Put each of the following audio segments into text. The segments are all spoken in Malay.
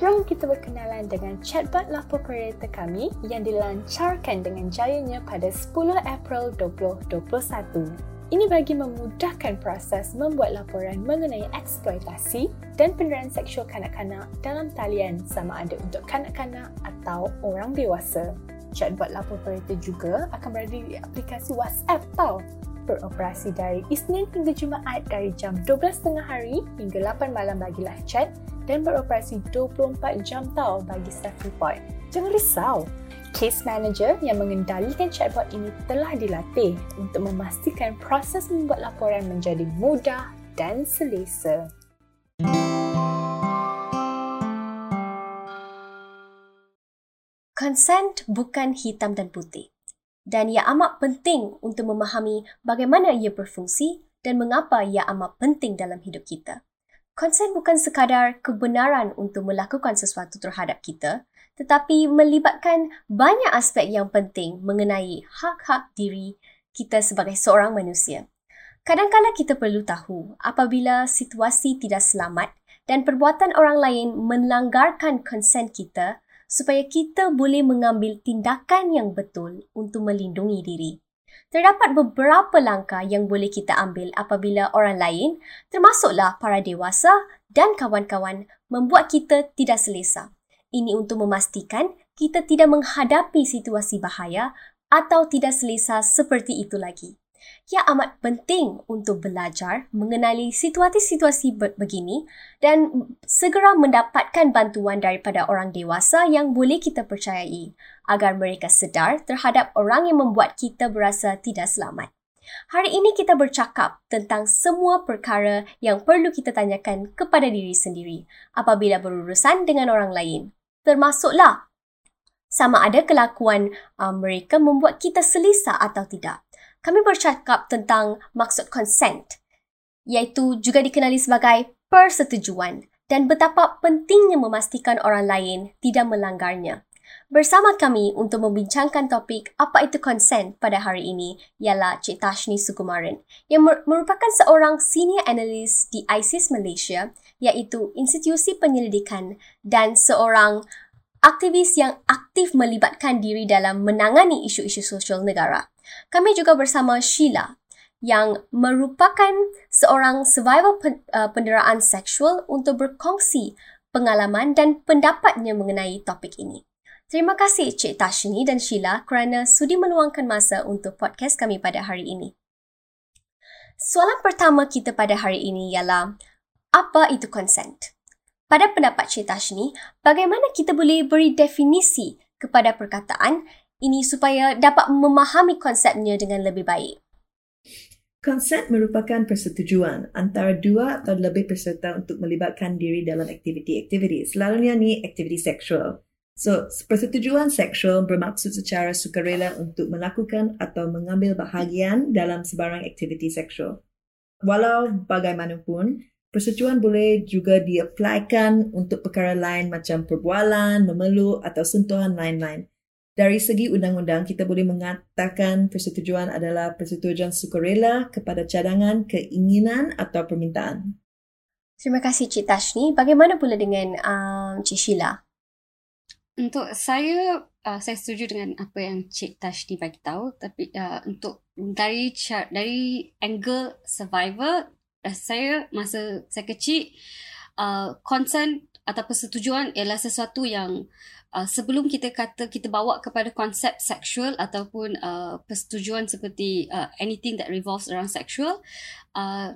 Jom kita berkenalan dengan chatbot lapor operator kami yang dilancarkan dengan jayanya pada 10 April 2021. Ini bagi memudahkan proses membuat laporan mengenai eksploitasi dan penderaan seksual kanak-kanak dalam talian sama ada untuk kanak-kanak atau orang dewasa. Chatbot lapor operator juga akan berada di aplikasi WhatsApp tau. Beroperasi dari Isnin hingga Jumaat dari jam 12.30 hari hingga 8 malam bagi chat dan beroperasi 24 jam tau bagi staff report. Jangan risau, Case manager yang mengendalikan chatbot ini telah dilatih untuk memastikan proses membuat laporan menjadi mudah dan selesa. Consent bukan hitam dan putih dan ia amat penting untuk memahami bagaimana ia berfungsi dan mengapa ia amat penting dalam hidup kita. Consent bukan sekadar kebenaran untuk melakukan sesuatu terhadap kita, tetapi melibatkan banyak aspek yang penting mengenai hak-hak diri kita sebagai seorang manusia. Kadang-kadang kita perlu tahu apabila situasi tidak selamat dan perbuatan orang lain melanggarkan konsen kita supaya kita boleh mengambil tindakan yang betul untuk melindungi diri. Terdapat beberapa langkah yang boleh kita ambil apabila orang lain, termasuklah para dewasa dan kawan-kawan, membuat kita tidak selesa. Ini untuk memastikan kita tidak menghadapi situasi bahaya atau tidak selesa seperti itu lagi. Ia amat penting untuk belajar mengenali situasi-situasi begini dan segera mendapatkan bantuan daripada orang dewasa yang boleh kita percayai agar mereka sedar terhadap orang yang membuat kita berasa tidak selamat. Hari ini kita bercakap tentang semua perkara yang perlu kita tanyakan kepada diri sendiri apabila berurusan dengan orang lain termasuklah sama ada kelakuan uh, mereka membuat kita selesa atau tidak. Kami bercakap tentang maksud consent iaitu juga dikenali sebagai persetujuan dan betapa pentingnya memastikan orang lain tidak melanggarnya. Bersama kami untuk membincangkan topik apa itu consent pada hari ini ialah Cik Tashni Sukumaran yang merupakan seorang senior analis di ISIS Malaysia iaitu institusi penyelidikan dan seorang aktivis yang aktif melibatkan diri dalam menangani isu-isu sosial negara. Kami juga bersama Sheila yang merupakan seorang survivor uh, penderaan seksual untuk berkongsi pengalaman dan pendapatnya mengenai topik ini. Terima kasih Cik Tashni dan Sheila kerana sudi meluangkan masa untuk podcast kami pada hari ini. Soalan pertama kita pada hari ini ialah, apa itu consent? Pada pendapat Cik Tashni, bagaimana kita boleh beri definisi kepada perkataan ini supaya dapat memahami konsepnya dengan lebih baik? Konsep merupakan persetujuan antara dua atau lebih peserta untuk melibatkan diri dalam aktiviti-aktiviti. Selalunya ni aktiviti seksual. So, persetujuan seksual bermaksud secara sukarela untuk melakukan atau mengambil bahagian dalam sebarang aktiviti seksual. Walau bagaimanapun, persetujuan boleh juga diaplikan untuk perkara lain macam perbualan, memeluk atau sentuhan lain-lain. Dari segi undang-undang, kita boleh mengatakan persetujuan adalah persetujuan sukarela kepada cadangan, keinginan atau permintaan. Terima kasih Cik Tashni. Bagaimana pula dengan um, Cik Sheila? Untuk saya, uh, saya setuju dengan apa yang Cik Tashni bagi tahu. Tapi uh, untuk dari dari angle survivor, uh, saya masa saya kecil, uh, concern atau persetujuan ialah sesuatu yang uh, sebelum kita kata kita bawa kepada konsep seksual ataupun uh, persetujuan seperti uh, anything that revolves around sexual, uh,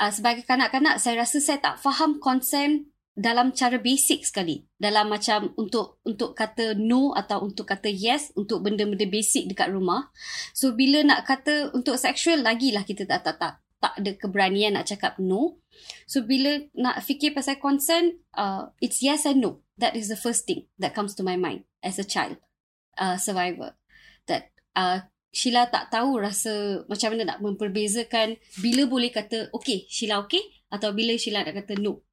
uh, sebagai kanak-kanak saya rasa saya tak faham konsep dalam cara basic sekali. Dalam macam untuk untuk kata no atau untuk kata yes untuk benda-benda basic dekat rumah. So bila nak kata untuk sexual lagilah kita tak tak tak tak ada keberanian nak cakap no. So bila nak fikir pasal consent uh, it's yes and no. That is the first thing that comes to my mind as a child uh, survivor. That uh, Sheila tak tahu rasa macam mana nak memperbezakan bila boleh kata okay Sheila okay? Atau bila Sheila nak kata no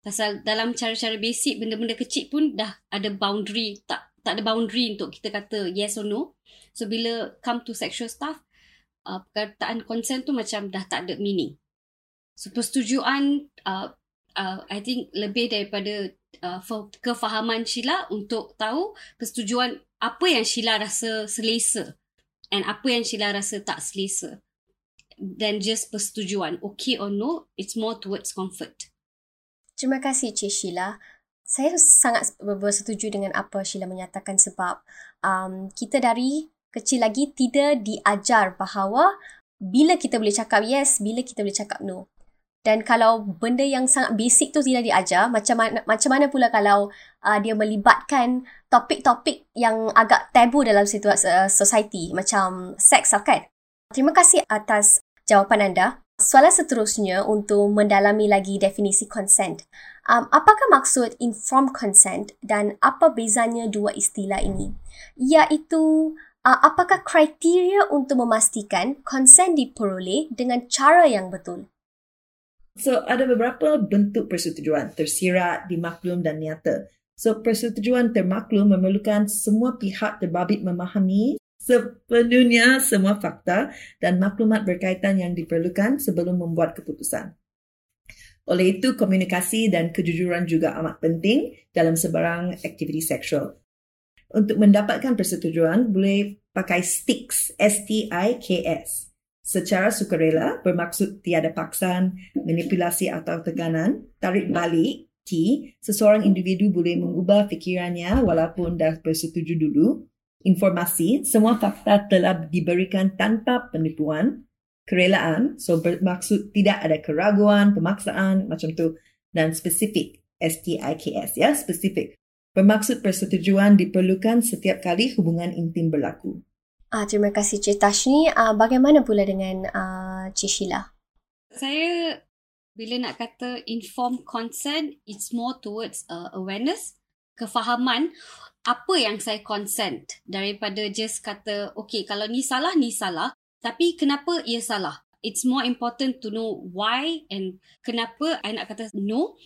Pasal dalam cara-cara basic benda-benda kecil pun dah ada boundary tak tak ada boundary untuk kita kata yes or no. So bila come to sexual stuff uh, perkataan consent tu macam dah tak ada meaning. So persetujuan uh, uh, I think lebih daripada uh, kefahaman Sheila untuk tahu persetujuan apa yang Sheila rasa selesa and apa yang Sheila rasa tak selesa than just persetujuan. Okay or no, it's more towards comfort. Terima kasih Cik Sheila. Saya sangat bersetuju dengan apa Sheila menyatakan sebab um, kita dari kecil lagi tidak diajar bahawa bila kita boleh cakap yes, bila kita boleh cakap no. Dan kalau benda yang sangat basic tu tidak diajar, macam mana, macam mana pula kalau uh, dia melibatkan topik-topik yang agak tabu dalam situasi uh, society macam seks lah kan? Terima kasih atas jawapan anda. Soalan seterusnya untuk mendalami lagi definisi consent. Um, apakah maksud informed consent dan apa bezanya dua istilah ini? Iaitu, uh, apakah kriteria untuk memastikan consent diperoleh dengan cara yang betul? So, ada beberapa bentuk persetujuan tersirat, dimaklum dan nyata. So, persetujuan termaklum memerlukan semua pihak terbabit memahami sepenuhnya semua fakta dan maklumat berkaitan yang diperlukan sebelum membuat keputusan. Oleh itu, komunikasi dan kejujuran juga amat penting dalam sebarang aktiviti seksual. Untuk mendapatkan persetujuan, boleh pakai STIKS, S-T-I-K-S. Secara sukarela bermaksud tiada paksaan, manipulasi atau tekanan, tarik balik, T, seseorang individu boleh mengubah fikirannya walaupun dah bersetuju dulu, informasi, semua fakta telah diberikan tanpa penipuan, kerelaan, so bermaksud tidak ada keraguan, pemaksaan, macam tu, dan spesifik, S-T-I-K-S, ya, spesifik. Bermaksud persetujuan diperlukan setiap kali hubungan intim berlaku. Ah, terima kasih Cik Tashni. Ah, bagaimana pula dengan ah, Cik Sheila? Saya bila nak kata informed consent, it's more towards uh, awareness, kefahaman apa yang saya consent daripada just kata okay kalau ni salah ni salah tapi kenapa ia salah? It's more important to know why and kenapa I nak kata no.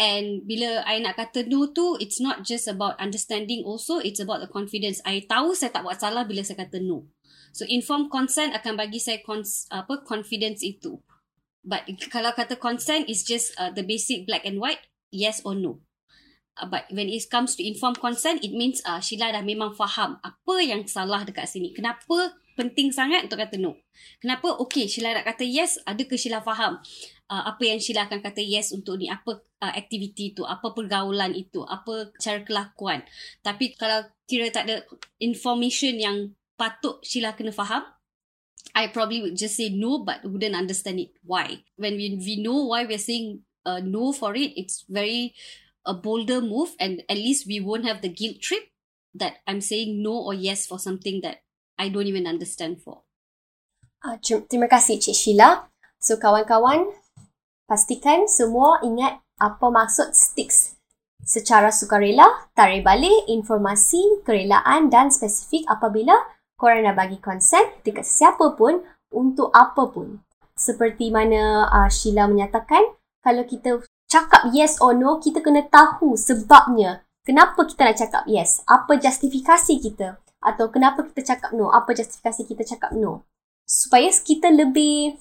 And bila I nak kata no tu it's not just about understanding also it's about the confidence. I tahu saya tak buat salah bila saya kata no. So informed consent akan bagi saya cons, apa confidence itu. But kalau kata consent is just uh, the basic black and white yes or no but when it comes to informed consent, it means uh, Sheila dah memang faham apa yang salah dekat sini. Kenapa penting sangat untuk kata no? Kenapa okay Sheila nak kata yes, adakah Sheila faham uh, apa yang Sheila akan kata yes untuk ni? Apa uh, aktiviti itu? Apa pergaulan itu? Apa cara kelakuan? Tapi kalau kira tak ada information yang patut Sheila kena faham, I probably would just say no but wouldn't understand it. Why? When we, we know why we're saying uh, no for it, it's very a bolder move and at least we won't have the guilt trip that I'm saying no or yes for something that I don't even understand for. Uh, terima kasih Cik Sheila. So kawan-kawan, pastikan semua ingat apa maksud sticks. Secara sukarela, tarik balik informasi, kerelaan dan spesifik apabila korang nak bagi konsen dekat sesiapa pun untuk apa pun. Seperti mana uh, Sheila menyatakan, kalau kita cakap yes or no, kita kena tahu sebabnya. Kenapa kita nak cakap yes? Apa justifikasi kita? Atau kenapa kita cakap no? Apa justifikasi kita cakap no? Supaya kita lebih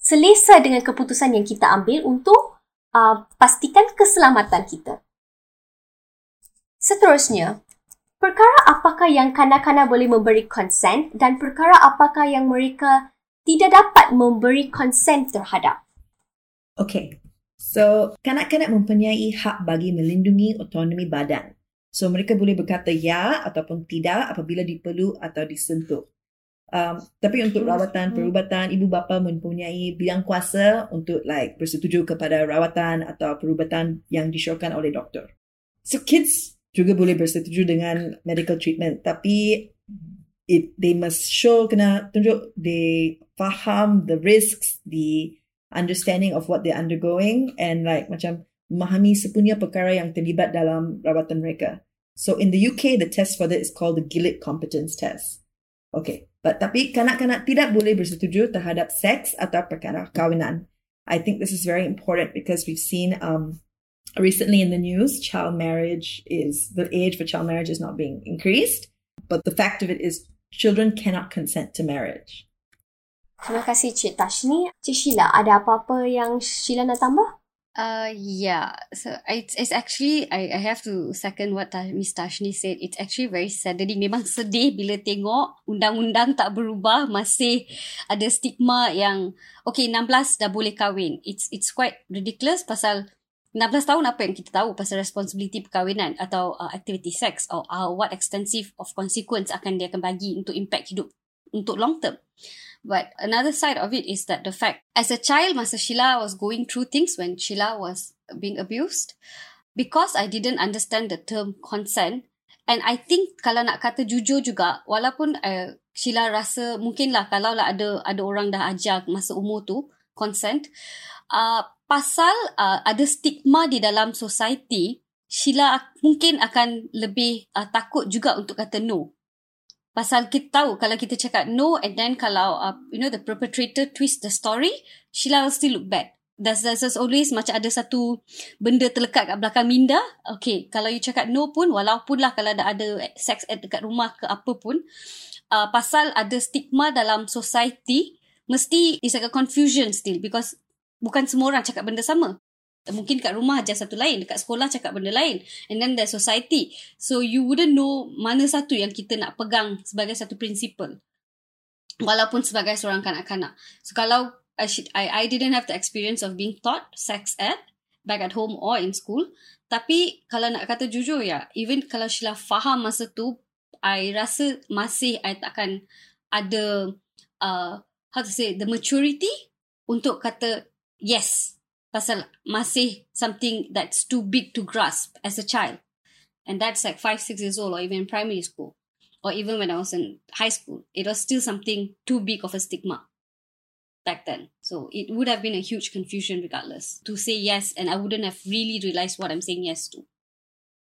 selesa dengan keputusan yang kita ambil untuk uh, pastikan keselamatan kita. Seterusnya, perkara apakah yang kanak-kanak boleh memberi consent dan perkara apakah yang mereka tidak dapat memberi consent terhadap? Okay, So, kanak-kanak mempunyai hak bagi melindungi otonomi badan. So, mereka boleh berkata ya ataupun tidak apabila diperlu atau disentuh. Um, tapi untuk rawatan, perubatan, ibu bapa mempunyai bidang kuasa untuk like bersetuju kepada rawatan atau perubatan yang disyorkan oleh doktor. So, kids juga boleh bersetuju dengan medical treatment. Tapi, it, they must show, kena tunjuk, they faham the risks, the understanding of what they're undergoing and like macam memahami sepunya perkara yang terlibat dalam rawatan mereka. So in the UK, the test for that is called the Gilead Competence Test. Okay, but tapi kanak-kanak tidak boleh bersetuju terhadap seks atau perkara kawinan. I think this is very important because we've seen um, recently in the news, child marriage is the age for child marriage is not being increased, but the fact of it is children cannot consent to marriage. Terima kasih Cik Tashni. Cik Sheila, ada apa-apa yang Sheila nak tambah? Uh, yeah. So it's, it's actually I, I have to second what Ta- Miss Tashni said. It's actually very saddening. Memang sedih bila tengok undang-undang tak berubah masih ada stigma yang okay 16 dah boleh kahwin. It's it's quite ridiculous pasal 16 tahun apa yang kita tahu pasal responsibility perkahwinan atau uh, activity sex or uh, what extensive of consequence akan dia akan bagi untuk impact hidup untuk long term. But another side of it is that the fact, as a child, Masa Sheila was going through things when Sheila was being abused. Because I didn't understand the term consent, and I think kalau nak kata jujur juga, walaupun uh, Sheila rasa mungkinlah kalau lah ada ada orang dah ajar masa umur tu consent, uh, pasal uh, ada stigma di dalam society, Sheila mungkin akan lebih uh, takut juga untuk kata no. Pasal kita tahu kalau kita cakap no and then kalau uh, you know the perpetrator twist the story, Sheila will still look bad. There's, there's, there's always macam ada satu benda terlekat kat belakang minda. Okay, kalau you cakap no pun, walaupun lah kalau ada, ada sex ed dekat rumah ke apa pun, uh, pasal ada stigma dalam society, mesti is like a confusion still because bukan semua orang cakap benda sama. Mungkin kat rumah aja satu lain, dekat sekolah cakap benda lain. And then there's society. So you wouldn't know mana satu yang kita nak pegang sebagai satu prinsipal. Walaupun sebagai seorang kanak-kanak. So kalau I, should, I, I didn't have the experience of being taught sex ed back at home or in school. Tapi kalau nak kata jujur ya, even kalau Sheila faham masa tu, I rasa masih I takkan ada uh, how to say the maturity untuk kata yes pasal masih something that's too big to grasp as a child. And that's like five, six years old or even primary school. Or even when I was in high school. It was still something too big of a stigma back then. So it would have been a huge confusion regardless. To say yes and I wouldn't have really realized what I'm saying yes to.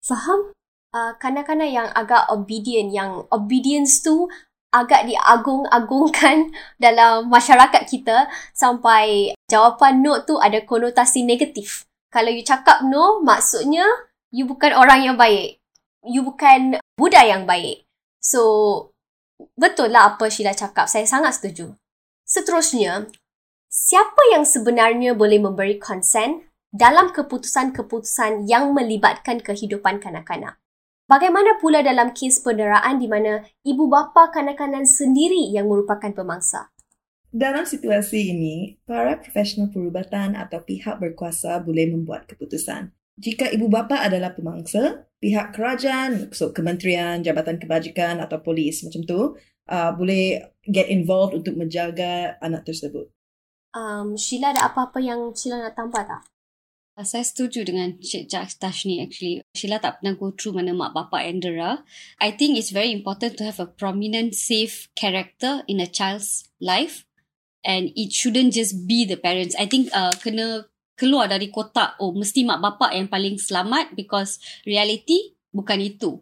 Faham? Uh, kanak-kanak yang agak obedient, yang obedience tu agak diagung-agungkan dalam masyarakat kita sampai jawapan no tu ada konotasi negatif. Kalau you cakap no, maksudnya you bukan orang yang baik. You bukan budak yang baik. So, betul lah apa Sheila cakap. Saya sangat setuju. Seterusnya, siapa yang sebenarnya boleh memberi konsen dalam keputusan-keputusan yang melibatkan kehidupan kanak-kanak? Bagaimana pula dalam kes penderaan di mana ibu bapa kanak-kanak sendiri yang merupakan pemangsa? Dalam situasi ini, para profesional perubatan atau pihak berkuasa boleh membuat keputusan. Jika ibu bapa adalah pemangsa, pihak kerajaan, so kementerian, jabatan kebajikan atau polis macam tu, uh, boleh get involved untuk menjaga anak tersebut. Um, Sheila ada apa-apa yang Sheila nak tambah tak? Uh, saya setuju dengan Cik Jack Tash ni actually. Sheila tak pernah go through mana mak bapak and dera. I think it's very important to have a prominent, safe character in a child's life. And it shouldn't just be the parents. I think uh, kena keluar dari kotak, oh mesti mak bapak yang paling selamat because reality bukan itu.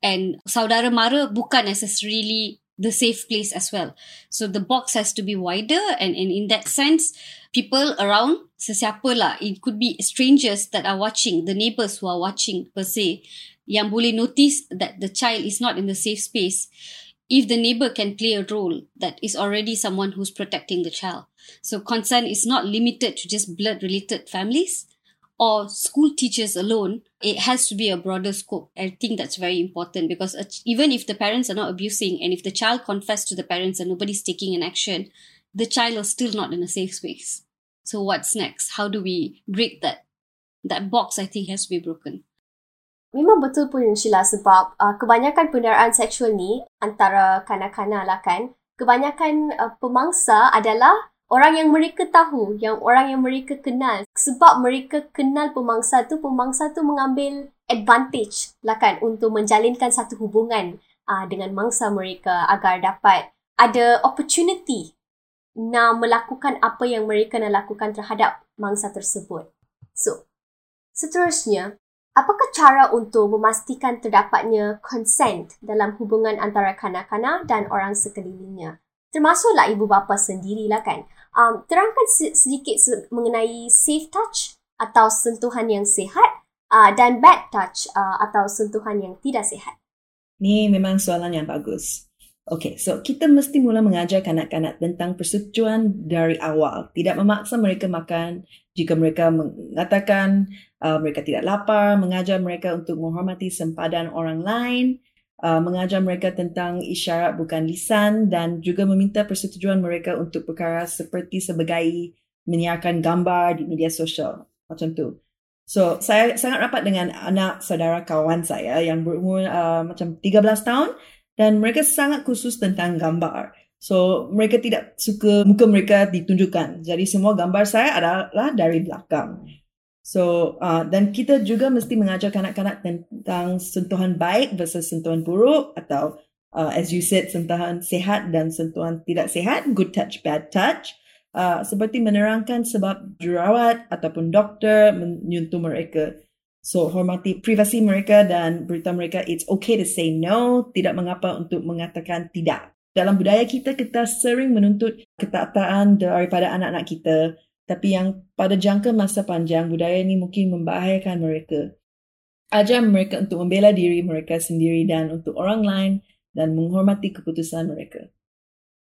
And saudara mara bukan necessarily the safe place as well. So the box has to be wider and, and in that sense, people around, sesiapa lah, it could be strangers that are watching, the neighbors who are watching per se, yang boleh notice that the child is not in the safe space. If the neighbor can play a role, that is already someone who's protecting the child. So concern is not limited to just blood related families or school teachers alone, it has to be a broader scope. I think that's very important because even if the parents are not abusing and if the child confessed to the parents and nobody's taking an action, the child is still not in a safe space. So what's next? How do we break that? That box, I think, has to be broken. Memang betul pun Sheila sebab uh, kebanyakan pendaraan seksual ni antara kanak-kanak lah kan, kebanyakan uh, pemangsa adalah orang yang mereka tahu, yang orang yang mereka kenal. Sebab mereka kenal pemangsa tu, pemangsa tu mengambil advantage lah kan untuk menjalinkan satu hubungan uh, dengan mangsa mereka agar dapat ada opportunity nak melakukan apa yang mereka nak lakukan terhadap mangsa tersebut. So, seterusnya, apakah cara untuk memastikan terdapatnya consent dalam hubungan antara kanak-kanak dan orang sekelilingnya? Termasuklah ibu bapa sendirilah kan um, terangkan sedikit mengenai safe touch atau sentuhan yang sihat uh, dan bad touch uh, atau sentuhan yang tidak sihat. Ni memang soalan yang bagus. Okay, so kita mesti mula mengajar kanak-kanak tentang persetujuan dari awal. Tidak memaksa mereka makan jika mereka mengatakan uh, mereka tidak lapar, mengajar mereka untuk menghormati sempadan orang lain, uh, mengajar mereka tentang isyarat bukan lisan dan juga meminta persetujuan mereka untuk perkara seperti sebagai menyiarkan gambar di media sosial. Macam tu. So, saya sangat rapat dengan anak saudara kawan saya yang berumur uh, macam 13 tahun dan mereka sangat khusus tentang gambar. So, mereka tidak suka muka mereka ditunjukkan. Jadi, semua gambar saya adalah dari belakang. So, uh, dan kita juga mesti mengajar kanak-kanak tentang sentuhan baik versus sentuhan buruk atau uh, as you said, sentuhan sehat dan sentuhan tidak sehat, good touch, bad touch. Uh, seperti menerangkan sebab jurawat ataupun doktor menyentuh mereka. So, hormati privasi mereka dan beritahu mereka it's okay to say no, tidak mengapa untuk mengatakan tidak. Dalam budaya kita, kita sering menuntut ketaatan daripada anak-anak kita. Tapi yang pada jangka masa panjang, budaya ini mungkin membahayakan mereka. Ajar mereka untuk membela diri mereka sendiri dan untuk orang lain dan menghormati keputusan mereka.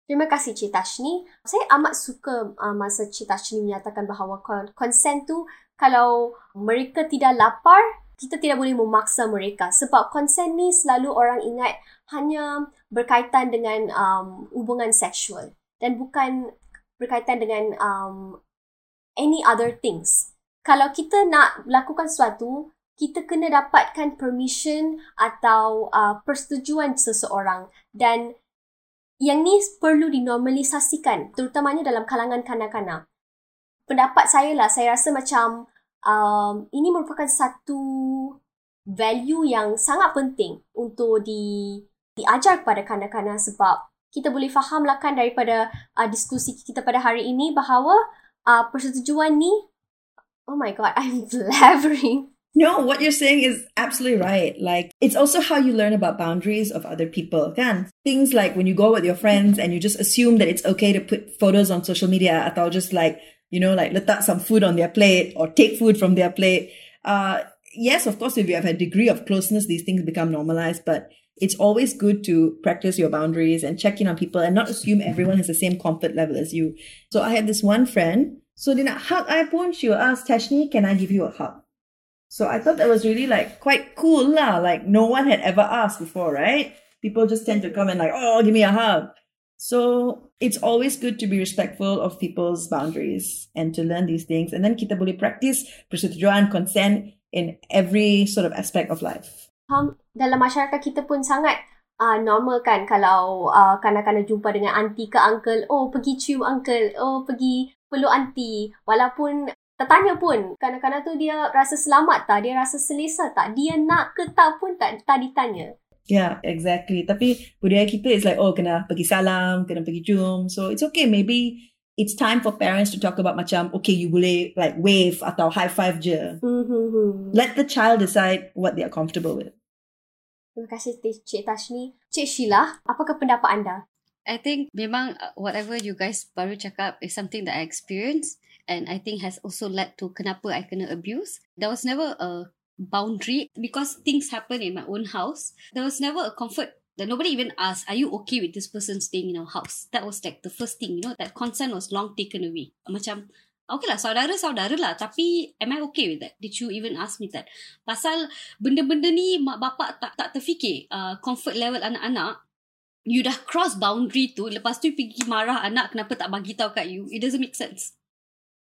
Terima kasih Cik Tashni. Saya amat suka uh, masa Cik Tashni menyatakan bahawa consent tu kalau mereka tidak lapar, kita tidak boleh memaksa mereka. Sebab konsen ni selalu orang ingat hanya berkaitan dengan um, hubungan seksual. Dan bukan berkaitan dengan um, any other things. Kalau kita nak lakukan sesuatu, kita kena dapatkan permission atau uh, persetujuan seseorang. Dan yang ni perlu dinormalisasikan, terutamanya dalam kalangan kanak-kanak. Pendapat saya lah, saya rasa macam um, ini merupakan satu value yang sangat penting untuk di diajar kepada kanak-kanak sebab kita boleh faham lah kan daripada uh, diskusi kita pada hari ini bahawa uh, persetujuan ni oh my god I'm blabbering No, what you're saying is absolutely right. Like, it's also how you learn about boundaries of other people. Can things like when you go with your friends and you just assume that it's okay to put photos on social media, or just like you know, like let letak some food on their plate or take food from their plate. Uh, yes, of course, if you have a degree of closeness, these things become normalized, but it's always good to practice your boundaries and check in on people and not assume everyone has the same comfort level as you. So I had this one friend, so then hug I pun, she will ask Tashni, can I give you a hug? So I thought that was really like quite cool lah. Like no one had ever asked before, right? People just tend to come and like, oh, give me a hug. So it's always good to be respectful of people's boundaries and to learn these things. And then kita boleh practice persetujuan, consent in every sort of aspect of life. Um, dalam masyarakat kita pun sangat uh, normal kan kalau uh, kanak-kanak jumpa dengan aunty ke uncle, oh pergi cium uncle, oh pergi peluk aunty. Walaupun tertanya pun kanak-kanak tu dia rasa selamat tak, dia rasa selesa tak, dia nak ke tak pun tak, tak ditanya. Yeah, exactly. Tapi budaya kita is like, oh, kena pergi salam, kena pergi cium. So it's okay. Maybe it's time for parents to talk about macam, okay, you boleh like wave atau high five je. Mm-hmm. Let the child decide what they are comfortable with. Terima kasih Cik Tashni. Cik Sheila, apakah pendapat anda? I think memang uh, whatever you guys baru cakap is something that I experienced and I think has also led to kenapa I kena abuse. There was never a boundary because things happen in my own house. There was never a comfort that nobody even asked, Are you okay with this person staying in our house? That was like the first thing, you know, that consent was long taken away. Macam, okay lah, saudara-saudara lah. Tapi, am I okay with that? Did you even ask me that? Pasal benda-benda ni mak bapak tak tak terfikir uh, comfort level anak-anak. You dah cross boundary tu, lepas tu pergi marah anak kenapa tak bagi tahu kat you. It doesn't make sense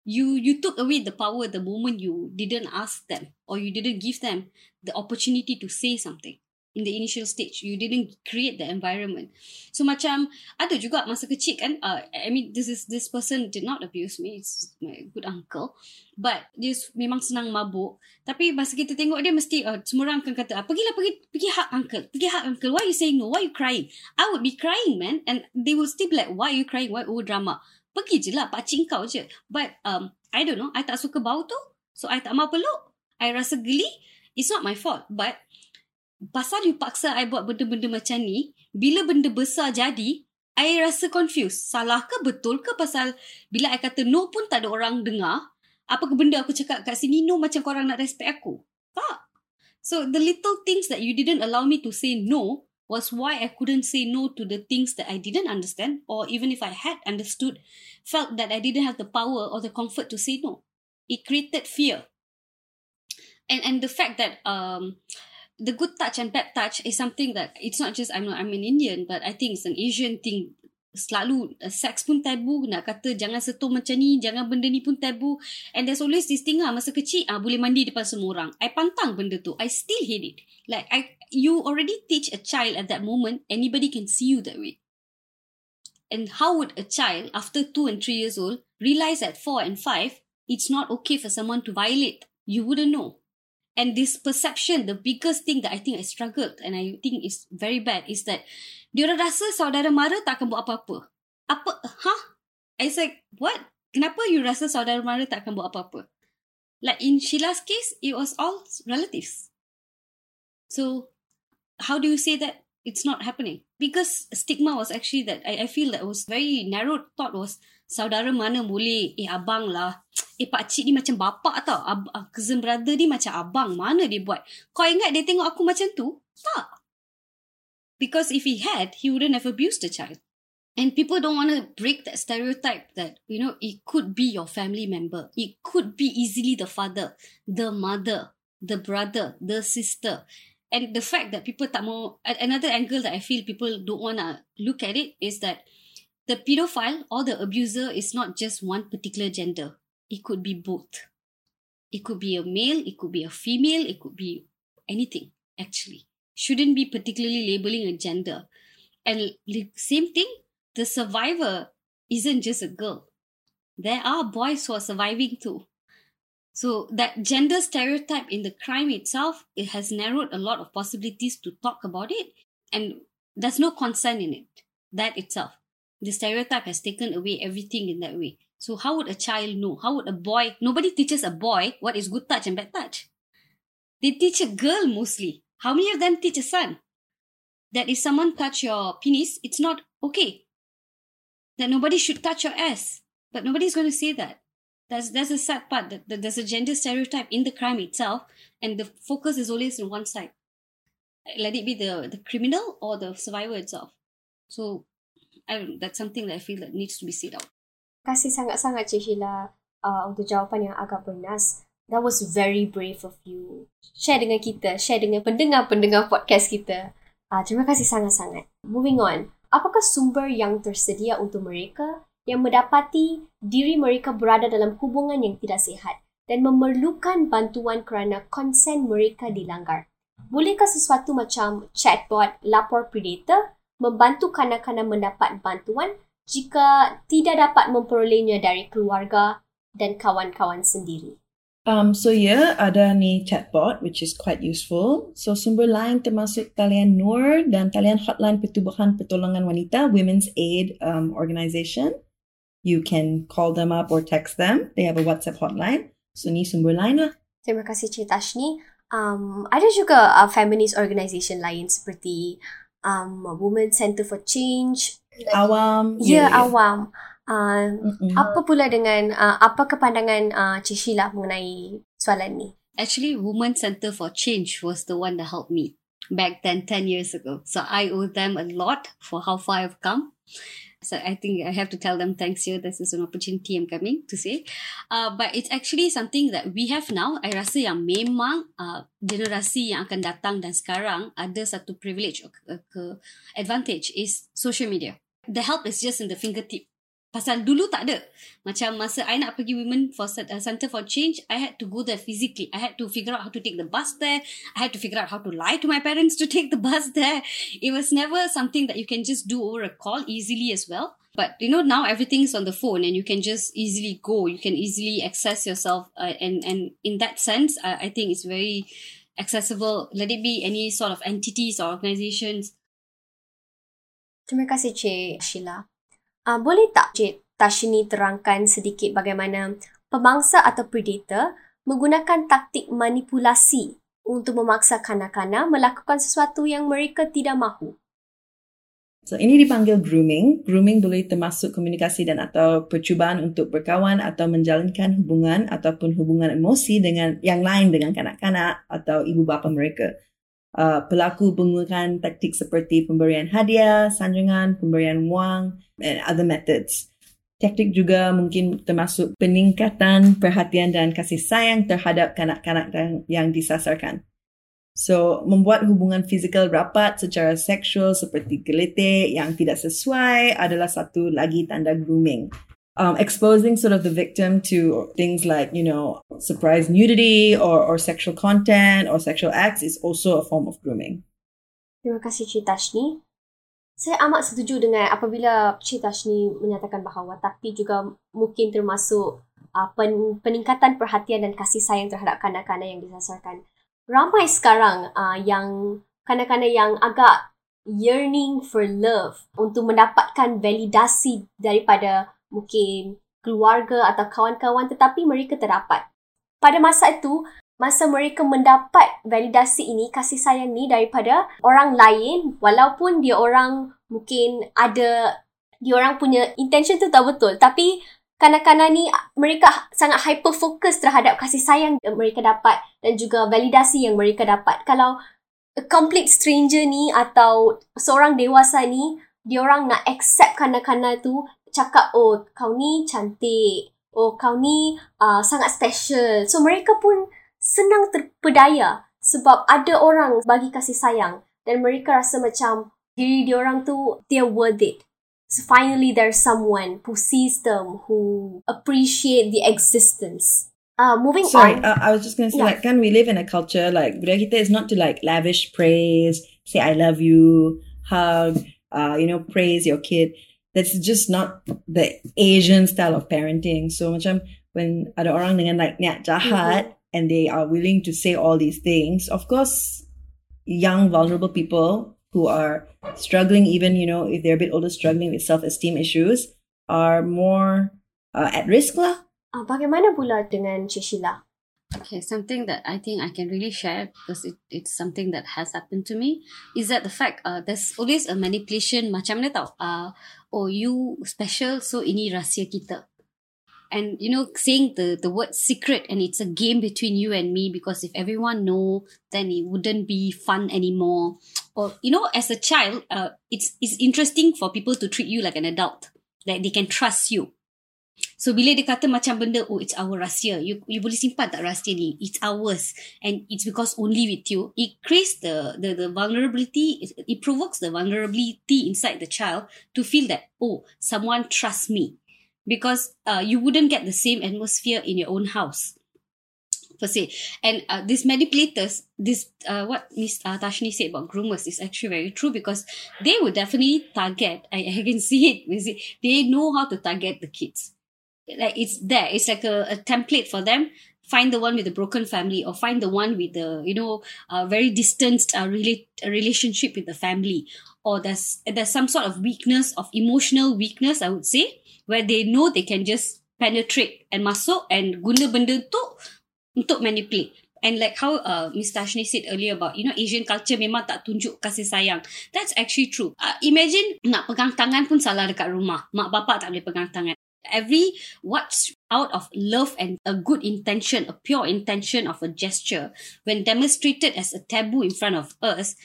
you you took away the power the moment you didn't ask them or you didn't give them the opportunity to say something. In the initial stage you didn't create the environment. So macam ada juga masa kecil kan uh, i mean this is this person did not abuse me it's my good uncle but dia memang senang mabuk. Tapi masa kita tengok dia mesti uh, semua orang akan kata ah, pergilah pergi pergi hug uncle pergi hug uncle why you saying no? Why you crying? I would be crying man and they will still be like why you crying? Why oh drama Pergi je lah pakcik kau je. But um, I don't know. I tak suka bau tu. So I tak mau peluk. I rasa geli. It's not my fault. But pasal you paksa I buat benda-benda macam ni. Bila benda besar jadi. I rasa confused. Salah ke betul ke pasal bila I kata no pun tak ada orang dengar. Apa ke benda aku cakap kat sini no macam korang nak respect aku. Tak. So the little things that you didn't allow me to say no. Was why I couldn't say no to the things that I didn't understand, or even if I had understood, felt that I didn't have the power or the comfort to say no. It created fear. And and the fact that um the good touch and bad touch is something that it's not just I'm not, I'm an Indian, but I think it's an Asian thing. Selalu uh, seks pun tabu nak kata jangan sentuh macam ni jangan benda ni pun tabu. And there's always this thing ah masa kecil ah boleh mandi depan semua orang. I pantang benda tu. I still hate it. Like I you already teach a child at that moment anybody can see you that way and how would a child after 2 and 3 years old realize at 4 and 5 it's not okay for someone to violate you wouldn't know and this perception the biggest thing that I think I struggled and I think is very bad is that dia rasa saudara mara tak akan buat apa-apa. Apa? Huh? I like, what? Kenapa you rasa saudara mara tak akan buat apa-apa? Like in Sheila's case, it was all relatives. So, how do you say that it's not happening? Because stigma was actually that I, I feel that was very narrow thought was saudara mana boleh, eh abang lah. Eh pakcik ni macam bapak tau. Ab, cousin brother ni macam abang. Mana dia buat? Kau ingat dia tengok aku macam tu? Tak. Because if he had, he wouldn't have abused the child. And people don't want to break that stereotype that, you know, it could be your family member. It could be easily the father, the mother, the brother, the sister. And the fact that people tak mau, another angle that I feel people don't want to look at it is that the pedophile or the abuser is not just one particular gender. It could be both. It could be a male, it could be a female, it could be anything, actually shouldn't be particularly labeling a gender. And the same thing, the survivor isn't just a girl. There are boys who are surviving too. So that gender stereotype in the crime itself, it has narrowed a lot of possibilities to talk about it. And there's no concern in it. That itself. The stereotype has taken away everything in that way. So how would a child know? How would a boy? Nobody teaches a boy what is good touch and bad touch. They teach a girl mostly how many of them teach a son that if someone touch your penis, it's not okay? That nobody should touch your ass. But nobody's going to say that. That's that's a sad part. That, that there's a gender stereotype in the crime itself, and the focus is always on one side. Let it be the the criminal or the survivor itself. So, I don't, that's something that I feel that needs to be said out. Kasih sangat-sangat Cik Sheila uh, untuk jawapan yang agak bernas. That was very brave of you. Share dengan kita, share dengan pendengar-pendengar podcast kita. Uh, terima kasih sangat-sangat. Moving on, apakah sumber yang tersedia untuk mereka yang mendapati diri mereka berada dalam hubungan yang tidak sihat dan memerlukan bantuan kerana konsen mereka dilanggar? Bolehkah sesuatu macam chatbot lapor predator membantu kanak-kanak mendapat bantuan jika tidak dapat memperolehnya dari keluarga dan kawan-kawan sendiri? Um, so yeah, ada ni chatbot which is quite useful. So sumber lain termasuk talian Nur dan talian hotline Pertubuhan Pertolongan Wanita Women's Aid um, Organization. You can call them up or text them. They have a WhatsApp hotline. So ni sumber lain lah. Terima kasih Cik Tashni. Um, ada juga uh, feminist organization lain seperti um, Women Center for Change. Awam. Ya, yeah, yeah, awam. Uh, apa pula dengan uh, apa kepandangan uh, Cik Sheila mengenai soalan ni? Actually, Women Center for Change was the one that helped me back then, 10 years ago. So I owe them a lot for how far I've come. So I think I have to tell them thanks here. This is an opportunity I'm coming to say. Uh, but it's actually something that we have now. I rasa yang memang uh, generasi yang akan datang dan sekarang ada satu privilege or ke, ke advantage is social media. The help is just in the fingertip. Pasal dulu tak ada. Macam masa I nak pergi Women for uh, Center for Change, I had to go there physically. I had to figure out how to take the bus there. I had to figure out how to lie to my parents to take the bus there. It was never something that you can just do over a call easily as well. But you know now everything's on the phone and you can just easily go. You can easily access yourself, uh, and and in that sense, uh, I think it's very accessible. Let it be any sort of entities or organizations. Terima kasih Cik Sheila. Uh, boleh tak Cik Tashini terangkan sedikit bagaimana pemangsa atau predator menggunakan taktik manipulasi untuk memaksa kanak-kanak melakukan sesuatu yang mereka tidak mahu? So ini dipanggil grooming. Grooming boleh termasuk komunikasi dan atau percubaan untuk berkawan atau menjalankan hubungan ataupun hubungan emosi dengan yang lain dengan kanak-kanak atau ibu bapa mereka. Uh, pelaku menggunakan taktik seperti pemberian hadiah, sanjungan, pemberian wang and other methods. Taktik juga mungkin termasuk peningkatan perhatian dan kasih sayang terhadap kanak-kanak yang disasarkan. So, membuat hubungan fizikal rapat secara seksual seperti geletek yang tidak sesuai adalah satu lagi tanda grooming. Um, exposing sort of the victim to things like, you know, surprise nudity or, or sexual content or sexual acts is also a form of grooming. Terima kasih Cik Tashni. Saya amat setuju dengan apabila Cik Tashni menyatakan bahawa tapi juga mungkin termasuk uh, pen, peningkatan perhatian dan kasih sayang terhadap kanak-kanak yang disasarkan ramai sekarang uh, yang kanak-kanak yang agak yearning for love untuk mendapatkan validasi daripada mungkin keluarga atau kawan-kawan tetapi mereka terdapat. Pada masa itu, masa mereka mendapat validasi ini, kasih sayang ni daripada orang lain walaupun dia orang mungkin ada dia orang punya intention tu tak betul tapi kanak-kanak ni mereka sangat hyper fokus terhadap kasih sayang yang mereka dapat dan juga validasi yang mereka dapat. Kalau a complete stranger ni atau seorang dewasa ni, dia orang nak accept kanak-kanak tu cakap, oh kau ni cantik, oh kau ni uh, sangat special. So mereka pun senang terpedaya sebab ada orang bagi kasih sayang dan mereka rasa macam diri dia orang tu they're worth it. So finally, there's someone who sees them, who appreciate the existence. Uh, moving Sorry, on. Uh, I was just going to say, yeah. like, can we live in a culture like budaya kita is not to like lavish praise, say I love you, hug, uh, you know, praise your kid. That's just not the Asian style of parenting. So macam when ada orang dengan like niat jahat mm-hmm. and they are willing to say all these things, of course, young vulnerable people who are struggling, even, you know, if they're a bit older, struggling with self-esteem issues, are more uh, at risk lah. Uh, bagaimana pula dengan Cik Okay, something that I think I can really share because it, it's something that has happened to me is that the fact uh, there's always a manipulation macam mana tau. Uh, oh, you special so ini rahsia kita. And you know saying the the word secret and it's a game between you and me because if everyone know then it wouldn't be fun anymore. Or you know as a child uh, it's it's interesting for people to treat you like an adult like they can trust you so bila dia kata macam benda oh it's our rahsia you you boleh simpan tak rahsia ni it's ours and it's because only with you it creates the the the vulnerability it, it provokes the vulnerability inside the child to feel that oh someone trusts me because uh, you wouldn't get the same atmosphere in your own house per se. And uh, these manipulators, this uh, what Miss uh, Tashni said about groomers is actually very true because they would definitely target. I, I can see it. They know how to target the kids. Like it's there. It's like a, a template for them. Find the one with the broken family, or find the one with the you know uh, very distanced uh, relate relationship with the family, or there's there's some sort of weakness of emotional weakness. I would say where they know they can just penetrate and masuk and guna benda tu untuk manipulate. And like how uh, Miss Tashni said earlier about, you know, Asian culture memang tak tunjuk kasih sayang. That's actually true. Uh, imagine nak pegang tangan pun salah dekat rumah. Mak bapak tak boleh pegang tangan. Every what's out of love and a good intention, a pure intention of a gesture, when demonstrated as a taboo in front of us,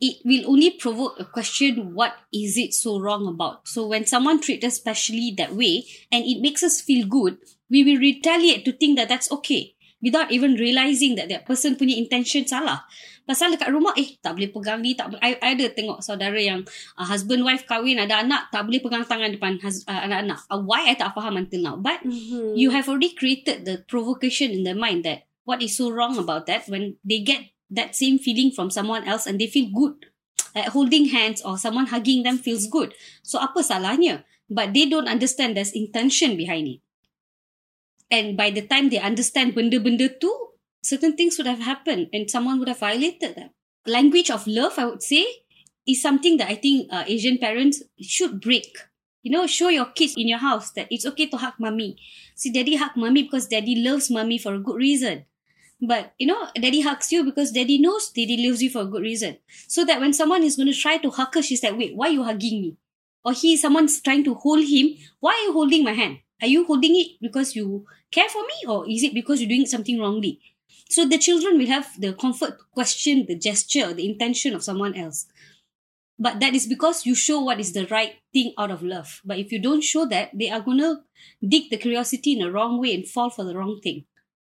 it will only provoke a question what is it so wrong about? So when someone treats us specially that way and it makes us feel good we will retaliate to think that that's okay without even realizing that that person punya intention salah pasal dekat rumah eh tak boleh pegang ni tak boleh I, I ada tengok saudara yang uh, husband wife kahwin ada anak tak boleh pegang tangan depan hus, uh, anak-anak uh, why I tak faham until now but mm-hmm. you have already created the provocation in their mind that what is so wrong about that when they get that same feeling from someone else and they feel good. Like holding hands or someone hugging them feels good. So apa salahnya? But they don't understand there's intention behind it. And by the time they understand benda-benda tu, certain things would have happened and someone would have violated them. Language of love, I would say, is something that I think uh, Asian parents should break. You know, show your kids in your house that it's okay to hug mommy. See, daddy hug mommy because daddy loves mommy for a good reason. But you know, daddy hugs you because daddy knows daddy loves you for a good reason. So that when someone is going to try to hug her, she's like, wait, why are you hugging me? Or he, someone's trying to hold him. Why are you holding my hand? Are you holding it because you care for me? Or is it because you're doing something wrongly? So the children will have the comfort to question the gesture, the intention of someone else. But that is because you show what is the right thing out of love. But if you don't show that, they are going to dig the curiosity in a wrong way and fall for the wrong thing.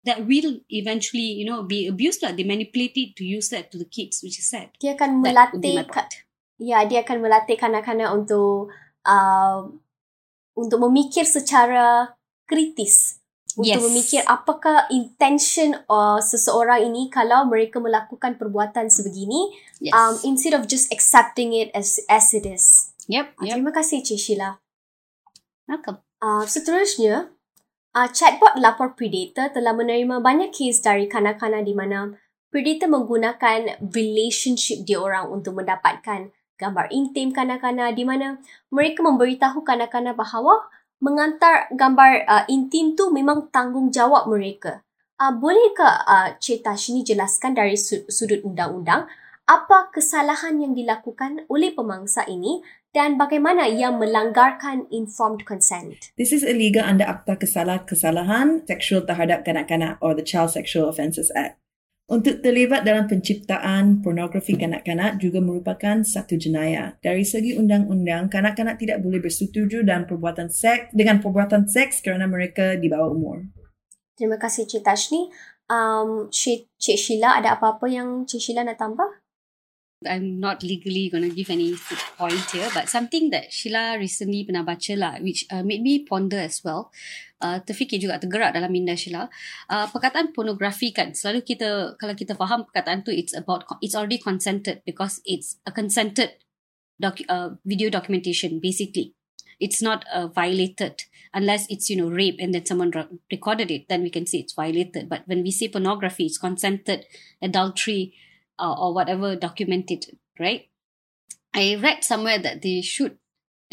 That will eventually, you know, be abused. Like they manipulate it to use that to the kids, which is sad. Dia akan melatih ya dia akan melatih kanak-kanak untuk uh, untuk memikir secara kritis untuk Yes. memikir apakah intention uh, seseorang ini kalau mereka melakukan perbuatan sebegini Yes. um, instead of just accepting it as as it is. yep. Uh, Yep. Terima kasih Cik Sheila. Welcome. Uh, seterusnya, uh, chatbot lapor predator telah menerima banyak kes dari kanak-kanak di mana predator menggunakan relationship dia orang untuk mendapatkan gambar intim kanak-kanak di mana mereka memberitahu kanak-kanak bahawa mengantar gambar uh, intim tu memang tanggungjawab mereka. Uh, bolehkah uh, Cik Tashini jelaskan dari su- sudut undang-undang apa kesalahan yang dilakukan oleh pemangsa ini dan bagaimana ia melanggarkan informed consent? This is illegal under Akta Kesalahan-Kesalahan Seksual Terhadap Kanak-Kanak or the Child Sexual Offences Act. Untuk terlibat dalam penciptaan pornografi kanak-kanak juga merupakan satu jenayah. Dari segi undang-undang, kanak-kanak tidak boleh bersetuju dan perbuatan seks dengan perbuatan seks kerana mereka di bawah umur. Terima kasih Cik Tashni. Um, Cik, Sheila, ada apa-apa yang Cik Sheila nak tambah? I'm not legally going to give any point here, but something that Sheila recently pernah baca lah, which uh, made me ponder as well. Uh, terfikir juga tergerak dalam minda Sheila. Uh, perkataan pornografi kan, selalu kita, kalau kita faham perkataan tu, it's about, it's already consented because it's a consented doc, uh, video documentation, basically. It's not uh, violated unless it's, you know, rape and then someone re- recorded it, then we can say it's violated. But when we say pornography, it's consented adultery, uh, or whatever documented, right? I read somewhere that they should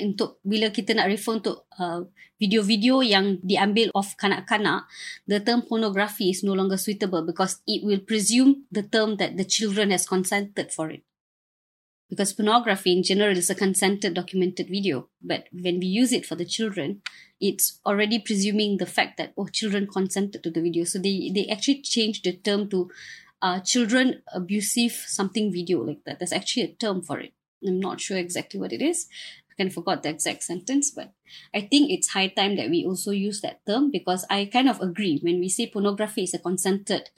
untuk bila kita nak refer untuk uh, video-video yang diambil of kanak-kanak, the term pornography is no longer suitable because it will presume the term that the children has consented for it. Because pornography in general is a consented documented video, but when we use it for the children, it's already presuming the fact that oh children consented to the video. So they they actually changed the term to uh, children abusive something video like that. There's actually a term for it. I'm not sure exactly what it is. I kind of forgot the exact sentence, but I think it's high time that we also use that term because I kind of agree when we say pornography is a consented,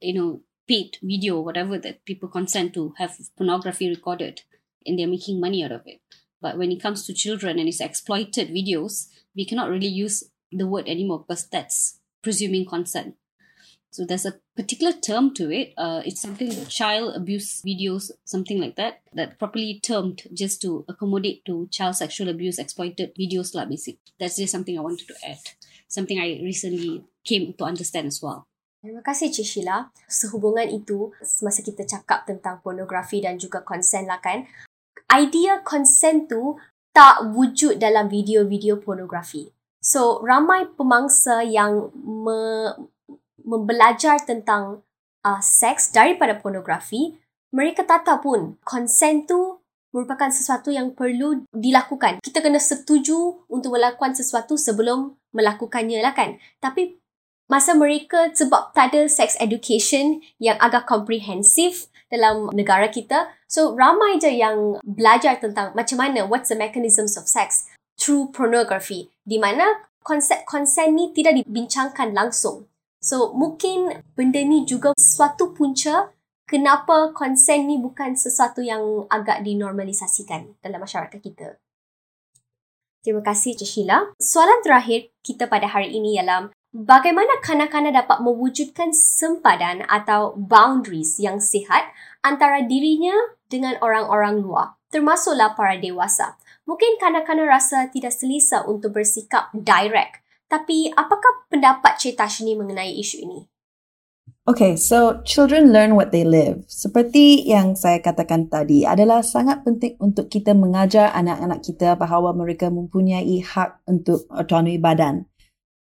you know, paid video, whatever that people consent to have pornography recorded and they're making money out of it. But when it comes to children and it's exploited videos, we cannot really use the word anymore because that's presuming consent. So there's a particular term to it. Uh, it's something child abuse videos, something like that, that properly termed just to accommodate to child sexual abuse exploited videos lah basic. That's just something I wanted to add. Something I recently came to understand as well. Terima kasih Cik Sheila. Sehubungan itu, semasa kita cakap tentang pornografi dan juga consent lah kan, idea consent tu tak wujud dalam video-video pornografi. So, ramai pemangsa yang me, membelajar tentang uh, seks daripada pornografi, mereka tak tahu pun consent tu merupakan sesuatu yang perlu dilakukan. Kita kena setuju untuk melakukan sesuatu sebelum melakukannya lah kan. Tapi masa mereka sebab tak ada sex education yang agak komprehensif dalam negara kita. So ramai je yang belajar tentang macam mana what's the mechanisms of sex through pornography di mana konsep konsen ni tidak dibincangkan langsung. So mungkin benda ni juga suatu punca kenapa konsen ni bukan sesuatu yang agak dinormalisasikan dalam masyarakat kita. Terima kasih Cik Sheila. Soalan terakhir kita pada hari ini ialah bagaimana kanak-kanak dapat mewujudkan sempadan atau boundaries yang sihat antara dirinya dengan orang-orang luar, termasuklah para dewasa. Mungkin kanak-kanak rasa tidak selesa untuk bersikap direct. Tapi apakah pendapat Cik Tashni mengenai isu ini? Okay, so children learn what they live. Seperti yang saya katakan tadi, adalah sangat penting untuk kita mengajar anak-anak kita bahawa mereka mempunyai hak untuk otonomi badan.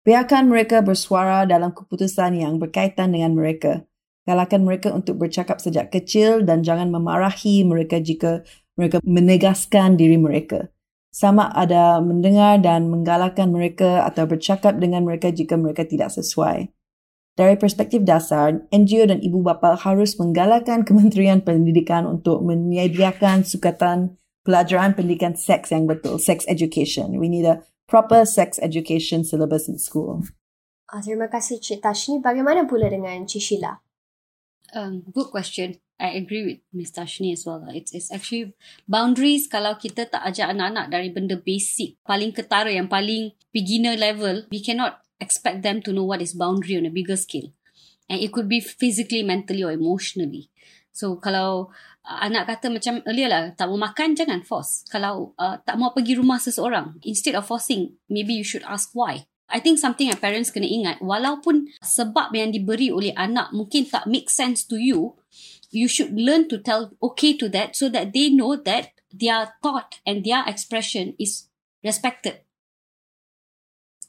Biarkan mereka bersuara dalam keputusan yang berkaitan dengan mereka. Galakkan mereka untuk bercakap sejak kecil dan jangan memarahi mereka jika mereka menegaskan diri mereka. Sama ada mendengar dan menggalakkan mereka atau bercakap dengan mereka jika mereka tidak sesuai. Dari perspektif dasar, NGO dan ibu bapa harus menggalakkan Kementerian Pendidikan untuk menyediakan sukatan pelajaran pendidikan seks yang betul, sex education. We need a proper sex education syllabus in school. Uh, terima kasih Cik Tashni. Bagaimana pula dengan Cik Sheila? Um, good question. I agree with Ms. Tashni as well. It's, it's actually boundaries kalau kita tak ajak anak-anak dari benda basic, paling ketara, yang paling beginner level, we cannot expect them to know what is boundary on a bigger scale. And it could be physically, mentally or emotionally. So kalau uh, anak kata macam earlier lah, tak mau makan, jangan force. Kalau uh, tak mau pergi rumah seseorang, instead of forcing, maybe you should ask why. I think something yang parents kena ingat, walaupun sebab yang diberi oleh anak mungkin tak make sense to you, you should learn to tell okay to that so that they know that their thought and their expression is respected.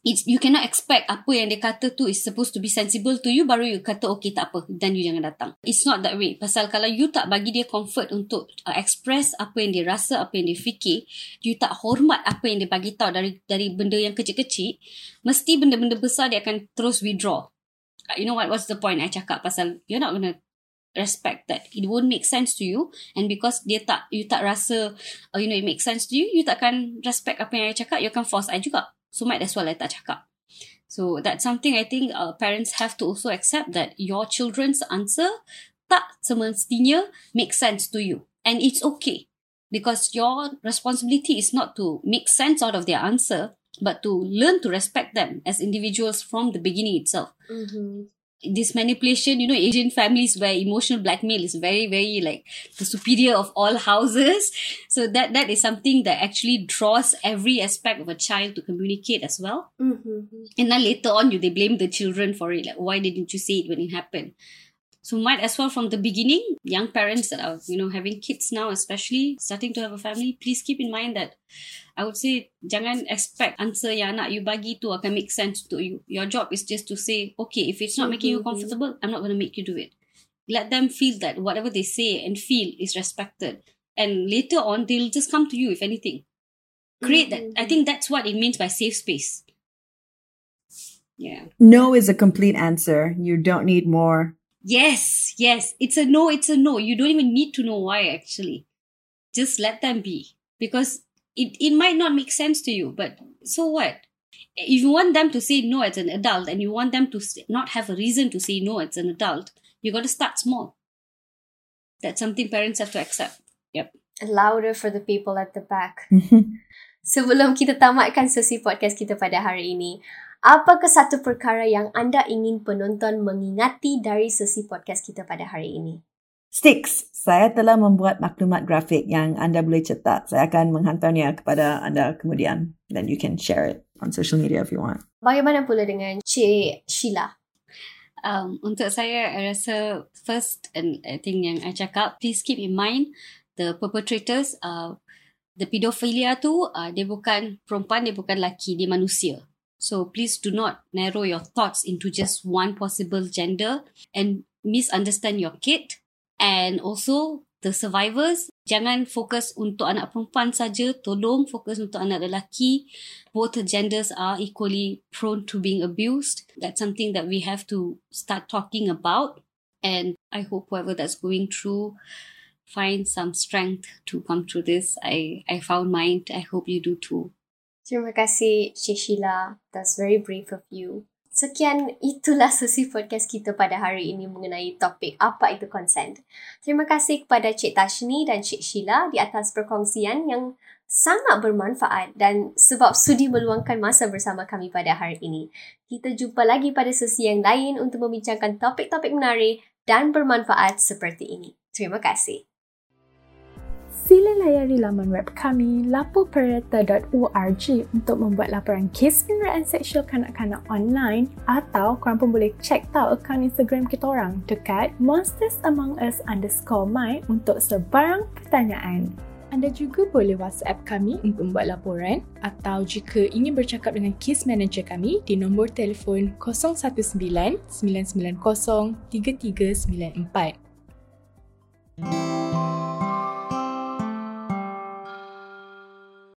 It's you cannot expect apa yang dia kata tu is supposed to be sensible to you baru you kata okay tak apa dan you jangan datang. It's not that way. Pasal kalau you tak bagi dia comfort untuk uh, express apa yang dia rasa apa yang dia fikir you tak hormat apa yang dia bagi tahu dari dari benda yang kecil-kecil mesti benda-benda besar dia akan terus withdraw. Uh, you know what? What's the point I cakap? Pasal you're not gonna respect that it won't make sense to you and because dia tak you tak rasa uh, you know it makes sense to you you takkan respect apa yang I cakap you akan force I juga So might as well I tak cakap. So that's something I think uh, parents have to also accept that your children's answer tak semestinya make sense to you. And it's okay. Because your responsibility is not to make sense out of their answer, but to learn to respect them as individuals from the beginning itself. Mm-hmm. This manipulation, you know, Asian families where emotional blackmail is very, very like the superior of all houses. So that that is something that actually draws every aspect of a child to communicate as well. Mm-hmm. And then later on, you they blame the children for it. Like, why didn't you say it when it happened? So might as well from the beginning, young parents that are, you know, having kids now, especially starting to have a family, please keep in mind that I would say jangan expect answer yang anak you bagi tu akan make sense to you. Your job is just to say, okay, if it's not making you Mm-hmm. comfortable, I'm not going to make you do it. Let them feel that whatever they say and feel is respected. And later on, they'll just come to you if anything. Create that. I think that's what it means by safe space. Yeah. No is a complete answer. You don't need more. Yes, yes. It's a no, it's a no. You don't even need to know why actually. Just let them be. Because it, it might not make sense to you, but so what? If you want them to say no as an adult and you want them to not have a reason to say no as an adult, you got to start small. That's something parents have to accept. Yep. Louder for the people at the back. Sebelum kita tamatkan sesi podcast kita pada hari ini, apakah satu perkara yang anda ingin penonton mengingati dari sesi podcast kita pada hari ini? Sticks, saya telah membuat maklumat grafik yang anda boleh cetak. Saya akan menghantarnya kepada anda kemudian. Then you can share it on social media if you want. Bagaimana pula dengan Cik Sheila? Um, untuk saya, I rasa first and I think yang I cakap, please keep in mind the perpetrators, uh, the pedophilia tu, uh, dia bukan perempuan, dia bukan lelaki, dia manusia. So please do not narrow your thoughts into just one possible gender and misunderstand your kid. And also the survivors, jangan fokus untuk anak perempuan saja, tolong fokus untuk anak lelaki. Both genders are equally prone to being abused. That's something that we have to start talking about. And I hope whoever that's going through find some strength to come through this. I, I found mine. I hope you do too. Terima kasih Cik Sheila. That's very brave of you. Sekian itulah sesi podcast kita pada hari ini mengenai topik apa itu consent. Terima kasih kepada Cik Tashni dan Cik Sheila di atas perkongsian yang sangat bermanfaat dan sebab sudi meluangkan masa bersama kami pada hari ini. Kita jumpa lagi pada sesi yang lain untuk membincangkan topik-topik menarik dan bermanfaat seperti ini. Terima kasih. Sila layari laman web kami lapopereta.org untuk membuat laporan kes penderaan seksual kanak-kanak online atau korang pun boleh check tahu akaun Instagram kita orang dekat monsters among us underscore my untuk sebarang pertanyaan. Anda juga boleh WhatsApp kami untuk membuat laporan atau jika ingin bercakap dengan case manager kami di nombor telefon 019 990 3394.